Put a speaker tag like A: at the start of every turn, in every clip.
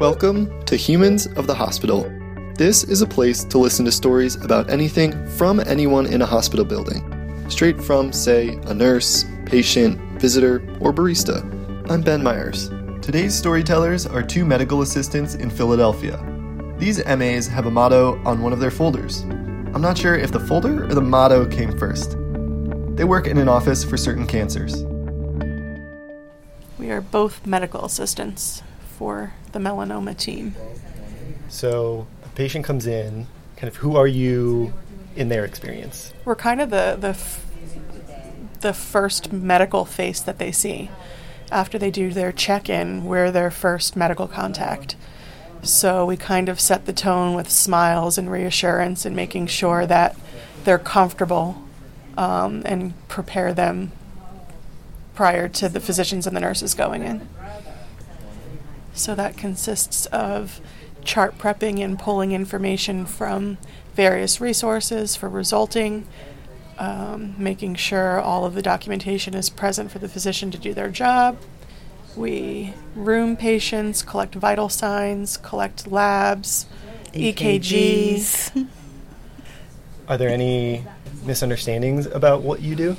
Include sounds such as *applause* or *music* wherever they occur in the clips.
A: Welcome to Humans of the Hospital. This is a place to listen to stories about anything from anyone in a hospital building, straight from, say, a nurse, patient, visitor, or barista. I'm Ben Myers. Today's storytellers are two medical assistants in Philadelphia. These MAs have a motto on one of their folders. I'm not sure if the folder or the motto came first. They work in an office for certain cancers.
B: We are both medical assistants for the melanoma team.
A: So, a patient comes in, kind of who are you in their experience?
B: We're kind of the the f- the first medical face that they see. After they do their check-in, we're their first medical contact. So we kind of set the tone with smiles and reassurance and making sure that they're comfortable um, and prepare them prior to the physicians and the nurses going in. So that consists of chart prepping and pulling information from various resources for resulting, um, making sure all of the documentation is present for the physician to do their job. We room patients, collect vital signs, collect labs, EKGs.
C: EKGs.
A: Are there any misunderstandings about what you do?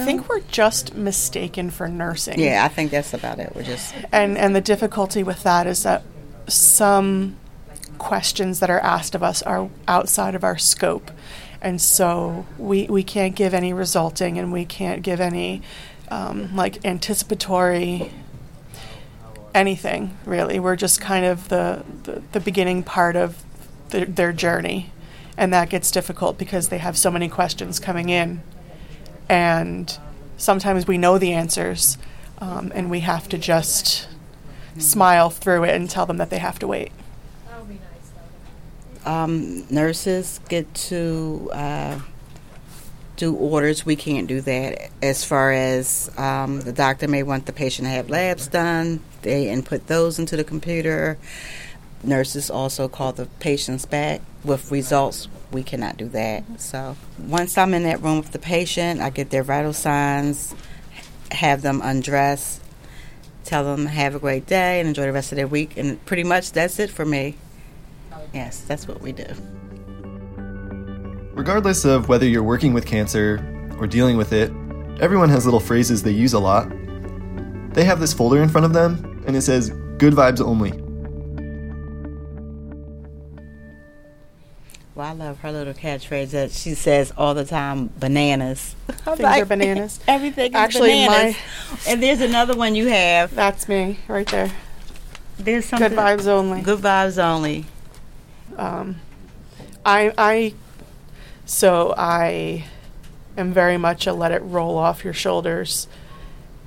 B: I think we're just mistaken for nursing.
C: Yeah, I think that's about it. We're just
B: And and the difficulty with that is that some questions that are asked of us are outside of our scope. And so we, we can't give any resulting and we can't give any um, like anticipatory anything really. We're just kind of the, the, the beginning part of the, their journey. And that gets difficult because they have so many questions coming in. And sometimes we know the answers um, and we have to just smile through it and tell them that they have to wait.
C: um, nurses get to uh, do orders. We can't do that. As far as um, the doctor may want the patient to have labs done, they input those into the computer. Nurses also call the patients back with results. We cannot do that. So once I'm in that room with the patient, I get their vital signs, have them undress, tell them have a great day and enjoy the rest of their week, and pretty much that's it for me. Yes, that's what we do.
A: Regardless of whether you're working with cancer or dealing with it, everyone has little phrases they use a lot. They have this folder in front of them, and it says, Good vibes only.
C: Well, I love her little catchphrase that she says all the time bananas.
B: Things are bananas.
C: Everything is
B: Actually,
C: bananas. and there's another one you have.
B: That's me right there.
C: There's something.
B: Good vibes only.
C: Good vibes only.
B: Um, I, I, so I am very much a let it roll off your shoulders,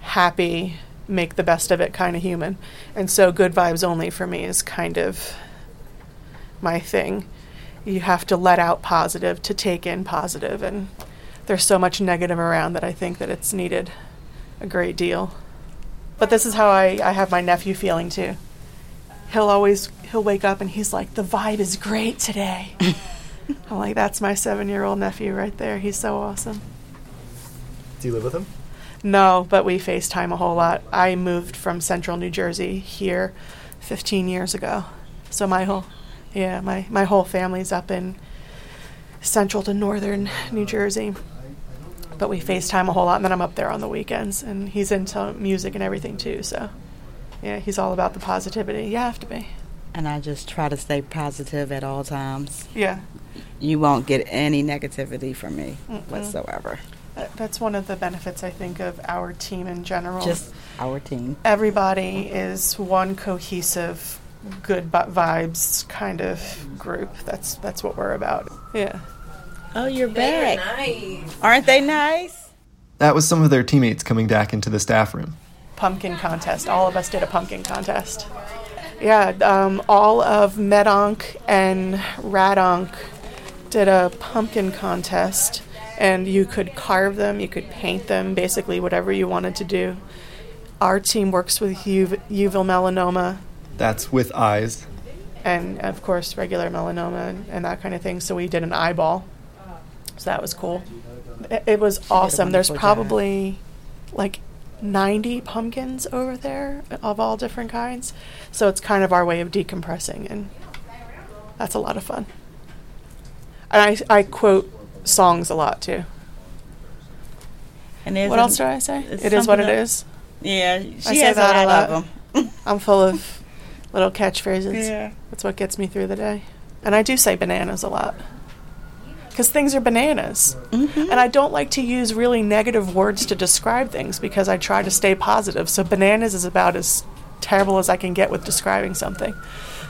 B: happy, make the best of it kind of human. And so good vibes only for me is kind of my thing. You have to let out positive to take in positive, and there's so much negative around that I think that it's needed a great deal. But this is how I, I have my nephew feeling too. He'll always he'll wake up and he's like, the vibe is great today. *laughs* I'm like, that's my seven year old nephew right there. He's so awesome.
A: Do you live with him?
B: No, but we FaceTime a whole lot. I moved from central New Jersey here 15 years ago. So my whole, yeah, my, my whole family's up in central to northern New Jersey. But we FaceTime a whole lot, and then I'm up there on the weekends. And he's into music and everything too, so yeah, he's all about the positivity. You have to be.
C: And I just try to stay positive at all times.
B: Yeah.
C: You won't get any negativity from me
B: Mm-mm.
C: whatsoever.
B: Uh, that's one of the benefits, I think, of our team in general.
C: Just our team.
B: everybody is one cohesive, good bu- vibes kind of group. That's that's what we're about. Yeah.
C: Oh, you're back. Aren't they nice?
A: That was some of their teammates coming back into the staff room.
B: Pumpkin contest. All of us did a pumpkin contest. Yeah, um, all of Med Onc and Rad Onc did a pumpkin contest, and you could carve them, you could paint them, basically whatever you wanted to do. Our team works with uv- uveal melanoma,
A: That's with eyes.
B: and of course regular melanoma and, and that kind of thing. So we did an eyeball. So that was cool. It, it was awesome. There's probably like 90 pumpkins over there of all different kinds. So it's kind of our way of decompressing, and that's a lot of fun. And I, I quote songs a lot too.
C: And
B: What else do I say?
C: it's
B: what it is.
C: Yeah, she
B: say
C: has a
B: that a
C: lot,
B: lot.
C: of them.
B: I'm full of *laughs* little catchphrases.
C: Yeah.
B: That's what gets me through the day. And I do say bananas a lot. Because things are bananas.
C: Mm-hmm.
B: And I don't like to use really negative words to describe things because I try to stay positive. So bananas is about as terrible as I can get with describing something.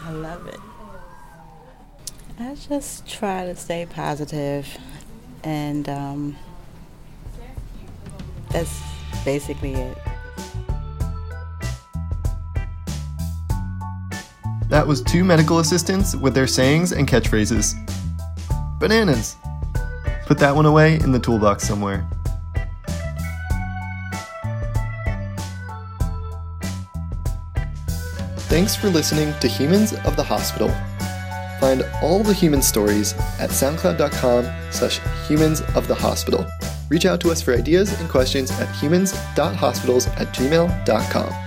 C: I love it. I just try to stay positive, and um, that's basically it.
A: That was two medical assistants with their sayings and catchphrases. Bananas! Put that one away in the toolbox somewhere. Thanks for listening to Humans of the Hospital. Find all the human stories at soundcloud.com slash humans of the hospital. Reach out to us for ideas and questions at humans.hospitals at gmail.com.